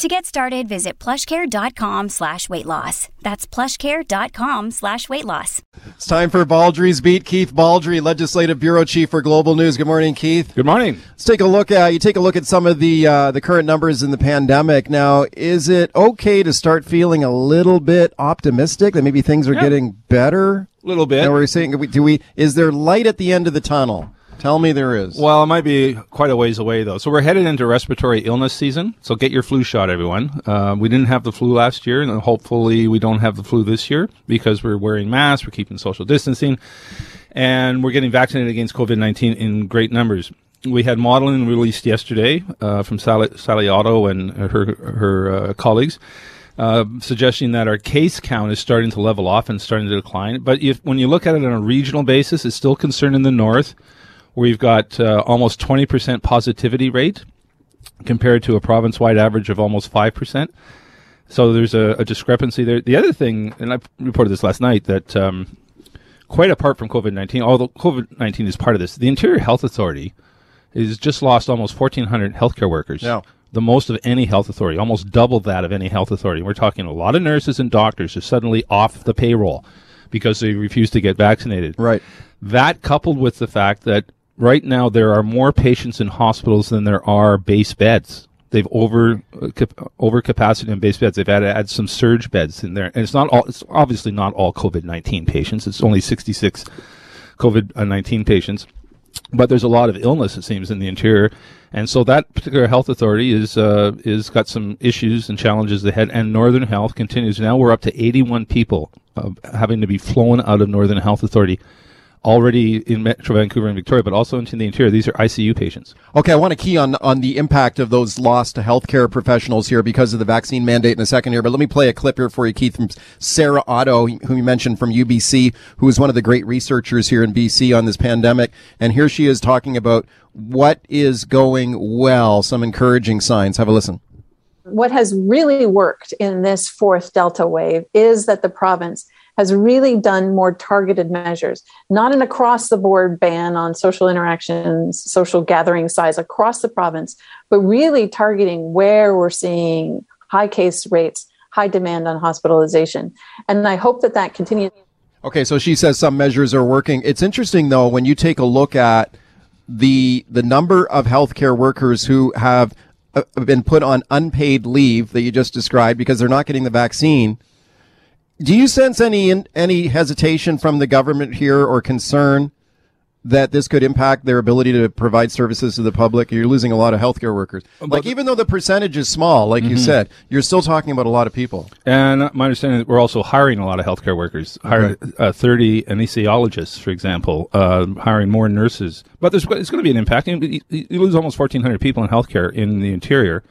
To get started, visit plushcare.com slash weight loss. That's plushcare.com slash weight loss. It's time for Baldrey's Beat. Keith Baldrey, Legislative Bureau Chief for Global News. Good morning, Keith. Good morning. Let's take a look at you take a look at some of the uh, the current numbers in the pandemic. Now, is it okay to start feeling a little bit optimistic that maybe things are Yeah. getting better? A little bit. And we're saying, do we? Is there light at the end of the tunnel? Tell me there is. Well, it might be quite a ways away though. So we're headed into respiratory illness season. So get your flu shot, everyone. Uh, we didn't have the flu last year, and hopefully we don't have the flu this year because we're wearing masks, we're keeping social distancing, and we're getting vaccinated against COVID nineteen in great numbers. We had modeling released yesterday uh, from Sally, Sally Otto and her her uh, colleagues. Uh, suggesting that our case count is starting to level off and starting to decline. But if when you look at it on a regional basis, it's still concerned in the north, you've got uh, almost 20% positivity rate compared to a province-wide average of almost 5%. So there's a, a discrepancy there. The other thing, and I reported this last night, that um, quite apart from COVID-19, although COVID-19 is part of this, the Interior Health Authority has just lost almost 1,400 healthcare workers. Yeah. The most of any health authority, almost double that of any health authority. We're talking a lot of nurses and doctors are suddenly off the payroll because they refuse to get vaccinated. right. That coupled with the fact that right now there are more patients in hospitals than there are base beds. They've over uh, over capacity in base beds. They've had to add some surge beds in there, and it's not all. It's obviously not all COVID nineteen patients. It's only sixty six COVID nineteen patients, but there's a lot of illness it seems in the interior, and so that particular health authority is uh, is got some issues and challenges ahead. And Northern Health continues. Now we're up to eighty one people uh, having to be flown out of Northern Health Authority already in Metro Vancouver and Victoria, but also into the interior. These are ICU patients. Okay, I want to key on on the impact of those lost healthcare professionals here because of the vaccine mandate in a second here. But let me play a clip here for you, Keith, from Sarah Otto, who you mentioned from UBC, who is one of the great researchers here in BC on this pandemic. And here she is talking about what is going well, some encouraging signs. Have a listen. what has really worked in this fourth Delta wave is that the province has really done more targeted measures, not an across the board ban on social interactions, social gathering size across the province, but really targeting where we're seeing high case rates, high demand on hospitalization. And I hope that that continues. Okay, so she says some measures are working. It's interesting though when you take a look at the the number of healthcare workers who have uh, been put on unpaid leave that you just described because they're not getting the vaccine. Do you sense any any hesitation from the government here or concern that this could impact their ability to provide services to the public? You're losing a lot of healthcare workers. Like even though the percentage is small, like you said, you're still talking about a lot of people. And my understanding is that we're also hiring a lot of healthcare workers, hiring uh, 30 anesthesiologists, for example, uh, hiring more nurses. But there's it's going to be an impact. You you lose almost 1,400 people in healthcare in the interior.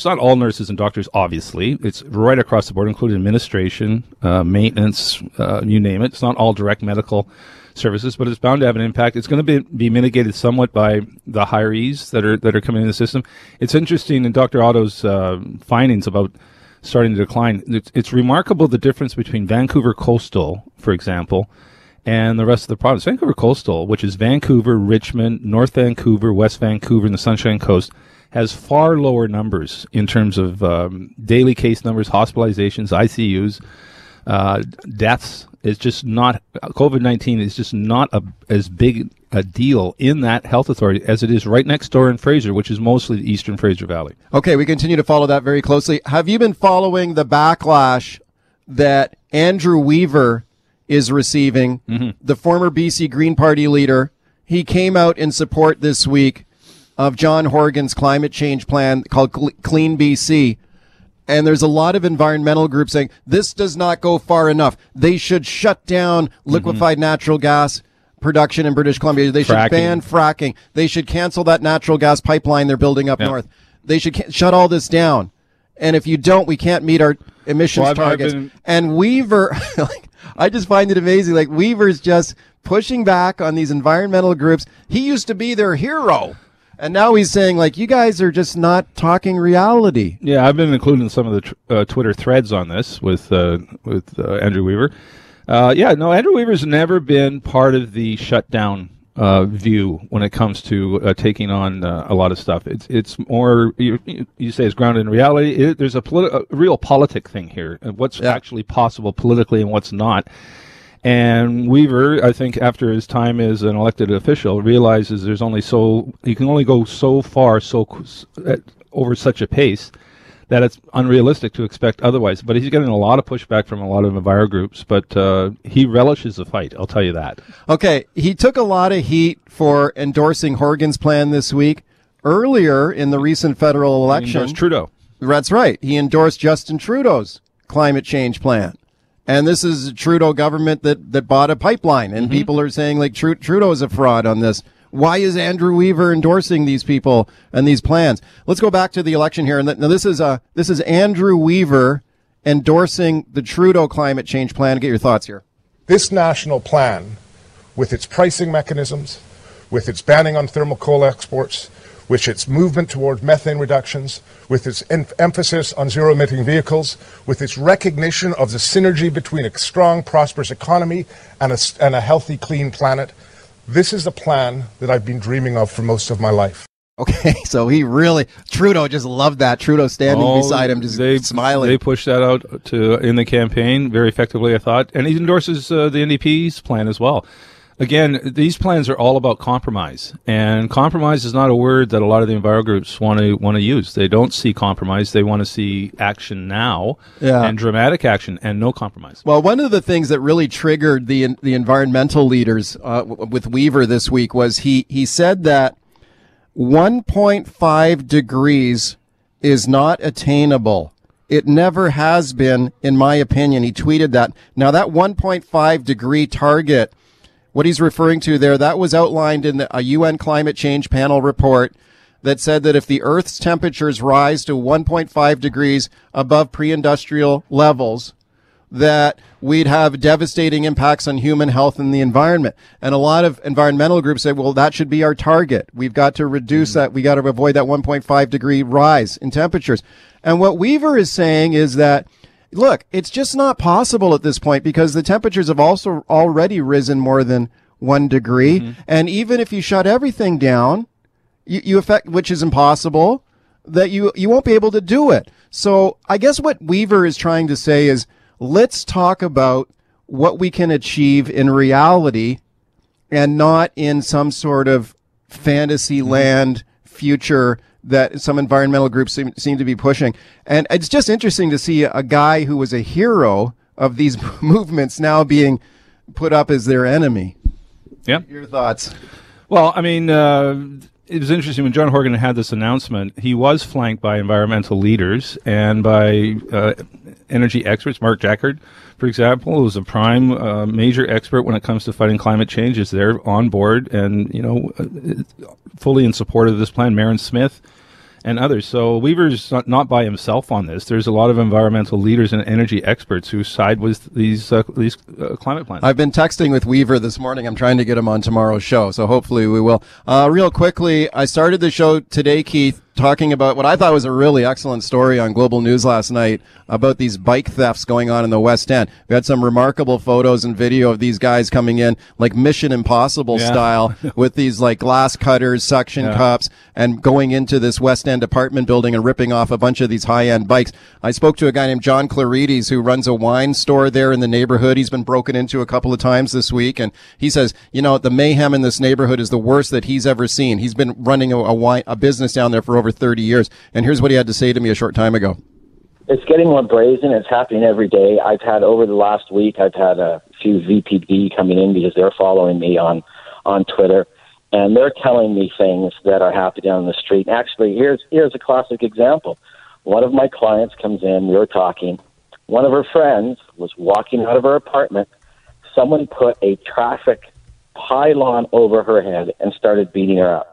It's not all nurses and doctors, obviously. It's right across the board, including administration, uh, maintenance, uh, you name it. It's not all direct medical services, but it's bound to have an impact. It's going to be, be mitigated somewhat by the hirees that are that are coming in the system. It's interesting in Dr. Otto's uh, findings about starting to decline. It's, it's remarkable the difference between Vancouver Coastal, for example, and the rest of the province. Vancouver Coastal, which is Vancouver, Richmond, North Vancouver, West Vancouver, and the Sunshine Coast, has far lower numbers in terms of um, daily case numbers, hospitalizations, ICUs, uh, deaths. It's just not COVID nineteen is just not a, as big a deal in that health authority as it is right next door in Fraser, which is mostly the Eastern Fraser Valley. Okay, we continue to follow that very closely. Have you been following the backlash that Andrew Weaver is receiving, the former BC Green Party leader? He came out in support this week of John Horgan's climate change plan called Clean BC. And there's a lot of environmental groups saying this does not go far enough. They should shut down liquefied natural gas production in British Columbia. They should ban fracking. They should cancel that natural gas pipeline they're building up Yeah. north. They should ca- shut all this down. And if you don't, we can't meet our emissions Well, targets. been- and Weaver, like, I just find it amazing. Like Weaver's just pushing back on these environmental groups. He used to be their hero. And now he's saying, like, you guys are just not talking reality. Yeah, I've been including some of the tr- uh, Twitter threads on this with uh, with uh, Andrew Weaver. Uh, yeah, no, Andrew Weaver's never been part of the shutdown uh, view when it comes to uh, taking on uh, a lot of stuff. It's it's more you, you say it's grounded in reality. It, there's a, politi- a realpolitik thing here, what's yeah. actually possible politically and what's not. And Weaver, I think, after his time as an elected official, realizes there's only so you can only go so far, so over such a pace that it's unrealistic to expect otherwise. But he's getting a lot of pushback from a lot of enviro groups, but uh, he relishes the fight. I'll tell you that. Okay, he took a lot of heat for endorsing Horgan's plan this week. Earlier in the recent federal election, Trudeau. That's right. He endorsed Justin Trudeau's climate change plan. And this is a Trudeau government that, that bought a pipeline, and mm-hmm. people are saying like Trudeau is a fraud on this. Why is Andrew Weaver endorsing these people and these plans? Let's go back to the election here. And now this is uh, this is Andrew Weaver endorsing the Trudeau climate change plan. Get your thoughts here. This national plan, with its pricing mechanisms, with its banning on thermal coal exports, with its movement towards methane reductions, with its em- emphasis on zero emitting vehicles, with its recognition of the synergy between a strong, prosperous economy and a, and a healthy, clean planet, this is a plan that I've been dreaming of for most of my life. Okay, so he really Trudeau just loved that. Trudeau standing oh, beside him, just they, smiling. They pushed that out to in the campaign very effectively, I thought, and he endorses uh, the NDP's plan as well again, these plans are all about compromise, and compromise is not a word that a lot of the enviro groups want to want to use. They don't see compromise; they want to see action now yeah. and dramatic action, and no compromise. Well, one of the things that really triggered the the environmental leaders uh, with Weaver this week was he he said that 1.5 degrees is not attainable. It never has been, in my opinion. He tweeted that. Now, that 1.5 degree target what he's referring to there, that was outlined in a UN climate change panel report that said that if the Earth's temperatures rise to 1.5 degrees above pre-industrial levels, that we'd have devastating impacts on human health and the environment. And a lot of environmental groups say, well, that should be our target. We've got to reduce mm-hmm. that. We got to avoid that 1.5 degree rise in temperatures. And what Weaver is saying is that look, it's just not possible at this point because the temperatures have also already risen more than one degree. Mm-hmm. And even if you shut everything down, you, you affect, which is impossible, that you, you won't be able to do it. So I guess what Weaver is trying to say is let's talk about what we can achieve in reality and not in some sort of fantasy mm-hmm. land future that some environmental groups seem, seem to be pushing. And it's just interesting to see a guy who was a hero of these movements now being put up as their enemy. Yeah. Your thoughts? Well, I mean, uh, it was interesting when John Horgan had this announcement. He was flanked by environmental leaders and by uh, energy experts. Mark Jaccard, for example, who's a prime uh, major expert when it comes to fighting climate change, is there on board and you know uh, fully in support of this plan. Marin Smith and others. So Weaver's not, not by himself on this. There's a lot of environmental leaders and energy experts who side with these uh, these uh, climate plans. I've been texting with Weaver this morning. I'm trying to get him on tomorrow's show, so hopefully we will. Uh, real quickly, I started the show today, Keith, talking about what I thought was a really excellent story on Global News last night about these bike thefts going on in the West End. We had some remarkable photos and video of these guys coming in like Mission Impossible yeah. style with these like glass cutters, suction yeah. cups, and going into this West End apartment building and ripping off a bunch of these high end bikes. I spoke to a guy named John Clarides who runs a wine store there in the neighborhood. He's been broken into a couple of times this week. And he says, you know, the mayhem in this neighborhood is the worst that he's ever seen. He's been running a, a wine, a business down there for over 30 years. And here's what he had to say to me a short time ago. It's getting more brazen. It's happening every day. I've had over the last week, I've had a few VPD coming in because they're following me on, on Twitter and they're telling me things that are happening on the street. Actually, here's here's a classic example. One of my clients comes in. We were talking. One of her friends was walking out of her apartment. Someone put a traffic pylon over her head and started beating her up.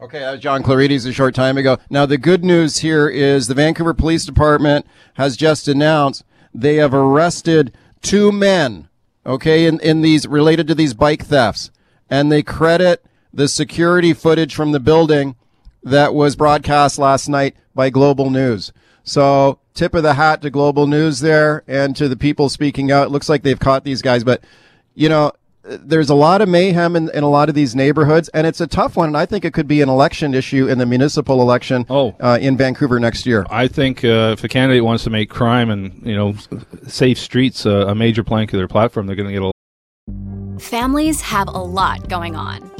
Okay, uh, John Clarides a short time ago. Now, the good news here is the Vancouver Police Department has just announced they have arrested two men okay, in, in these related to these bike thefts, and they credit the security footage from the building that was broadcast last night by Global News. So tip of the hat to Global News there and to the people speaking out. It looks like they've caught these guys, but you know, there's a lot of mayhem in, in a lot of these neighborhoods, and it's a tough one. And I think it could be an election issue in the municipal election Oh. uh, in Vancouver next year. I think uh, if a candidate wants to make crime and you know safe streets uh, a major plank of their platform, they're going to get a Families have a lot going on.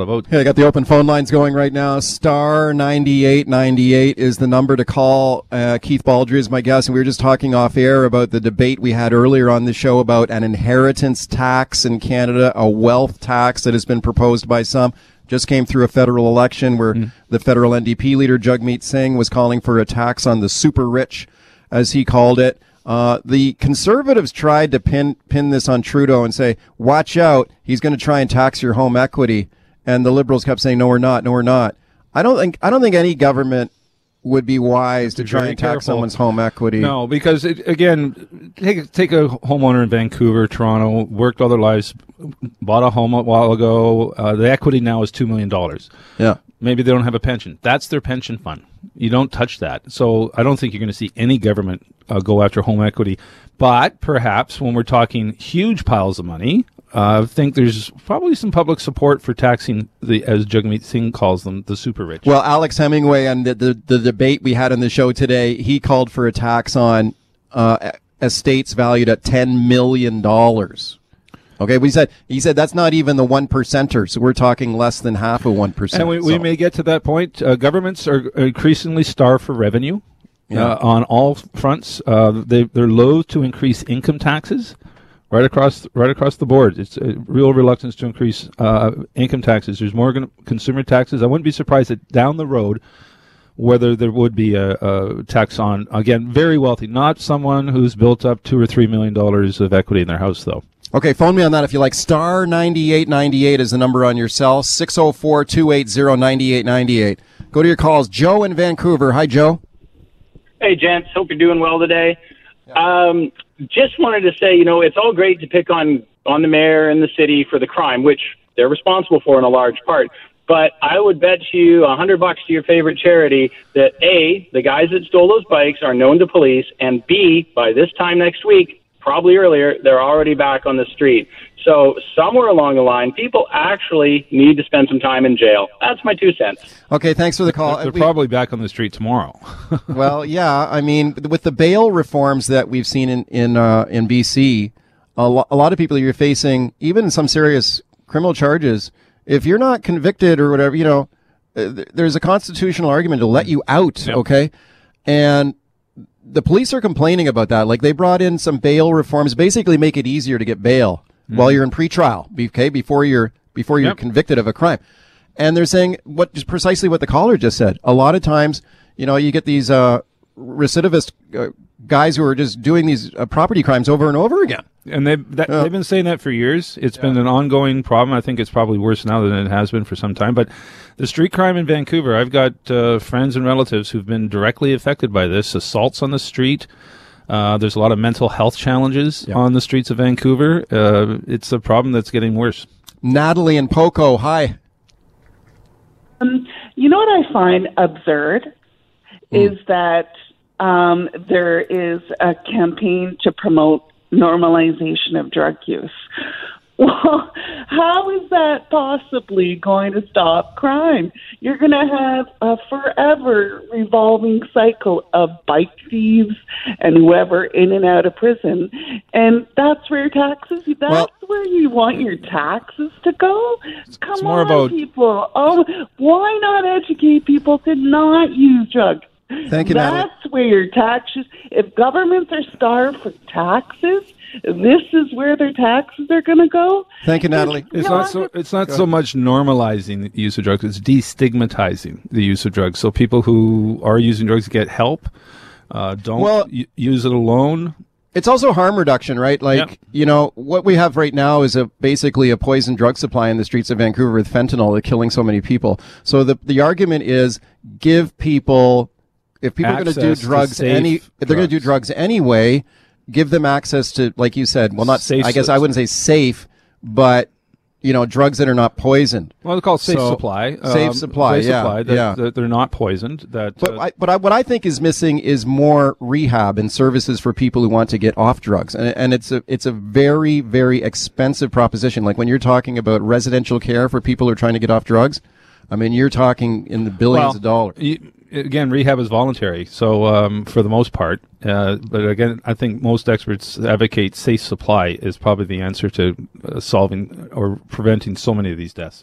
Of votes. Hey, I got the open phone lines going right now. Star 9898 is the number to call. Uh, Keith Baldrey is my guest, and we were just talking off air about the debate we had earlier on the show about an inheritance tax in Canada, a wealth tax that has been proposed by some. Just came through a federal election where the federal NDP leader, Jagmeet Singh, was calling for a tax on the super rich, as he called it. Uh, the conservatives tried to pin pin this on Trudeau and say, "Watch out, he's going to try and tax your home equity." And the liberals kept saying, "No, we're not. No, we're not." I don't think I don't think any government would be wise to try and tax careful. someone's home equity. No, because it, again, take take a homeowner in Vancouver, Toronto, worked all their lives, bought a home a while ago. Uh, the equity now is two million dollars. Yeah. Maybe they don't have a pension. That's their pension fund. You don't touch that. So I don't think you're going to see any government uh, go after home equity. But perhaps when we're talking huge piles of money, I think there's probably some public support for taxing the, as Jagmeet Singh calls them, the super rich. Well, Alex Hemingway on the, the, the debate we had on the show today, he called for a tax on uh, estates valued at ten million dollars. Okay, he said he said that's not even the one percenter, so we're talking less than half of one percent. And we, we may get to that point. Uh, governments are increasingly starved for revenue Yeah. uh, on all fronts. Uh, they, they're loath to increase income taxes right across right across the board. It's a real reluctance to increase uh, income taxes. There's more gon- consumer taxes. I wouldn't be surprised that down the road whether there would be a, a tax on again very wealthy, not someone who's built up two or three million dollars of equity in their house though. Okay, phone me on that if you like. Star 9898 is the number on your cell. 604 280 9898. Go to your calls. Joe in Vancouver. Hi, Joe. Hey, gents. Hope you're doing well today. Um, just wanted to say, you know, it's all great to pick on on the mayor and the city for the crime, which they're responsible for in a large part. But I would bet you a hundred bucks to your favorite charity that a the guys that stole those bikes are known to police, and b by this time next week, probably earlier, they're already back on the street. So somewhere along the line, people actually need to spend some time in jail. That's my two cents. Okay, thanks for the call. They're We- probably back on the street tomorrow. well, yeah. I mean, with the bail reforms that we've seen in in uh, in BC, a, lo- a lot of people you're facing, even some serious criminal charges. If you're not convicted or whatever, you know, uh, th- there's a constitutional argument to let you out. Okay, and the police are complaining about that. Like they brought in some bail reforms, basically make it easier to get bail while you're in pretrial. Okay, before you're before you're Yep. convicted of a crime, and they're saying what just precisely what the caller just said. A lot of times, you know, you get these uh, recidivist uh, guys who are just doing these uh, property crimes over and over again. And they've that, they've been saying that for years. It's been an ongoing problem. I think it's probably worse now than it has been for some time. But the street crime in Vancouver, I've got uh, friends and relatives who've been directly affected by this. Assaults on the street. Uh, there's a lot of mental health challenges on the streets of Vancouver. Uh, it's a problem that's getting worse. Natalie and PoCo, hi. Um, you know what I find absurd is that um, there is a campaign to promote normalization of drug use. Well, how is that possibly going to stop crime? You're going to have a forever revolving cycle of bike thieves and whoever in and out of prison, and that's where your taxes. That's Well- where you want your taxes to go. Come more on, about- people. Oh, why not educate people to not use drugs? Thank you, Natalie. That's where your taxes. If governments are starved for taxes, this is where their taxes are going to go. Thank you, Natalie. It's not so. It's not so much normalizing the use of drugs; it's destigmatizing the use of drugs. So people who are using drugs get help. Uh, don't Well- y- use it alone. It's also harm reduction, right? Like, Yep. you know, what we have right now is a basically a poison drug supply in the streets of Vancouver with fentanyl that's killing so many people. So the the argument is give people if people are going to do Access to drugs any if they're going to do drugs. drugs anyway, give them access to like you said, well not Safe I guess I wouldn't say safe, but you know, drugs that are not poisoned. Well, it's called safe So- supply. Safe Um, supply, safe yeah, supply that, yeah. that they're not poisoned. That But uh, I, but I, what I think is missing is more rehab and services for people who want to get off drugs, and, and it's a it's a very very expensive proposition. Like when you're talking about residential care for people who are trying to get off drugs, I mean you're talking in the billions well, of dollars. y- again, rehab is voluntary, so um, for the most part. Uh, but again, I think most experts advocate safe supply is probably the answer to uh, solving or preventing so many of these deaths.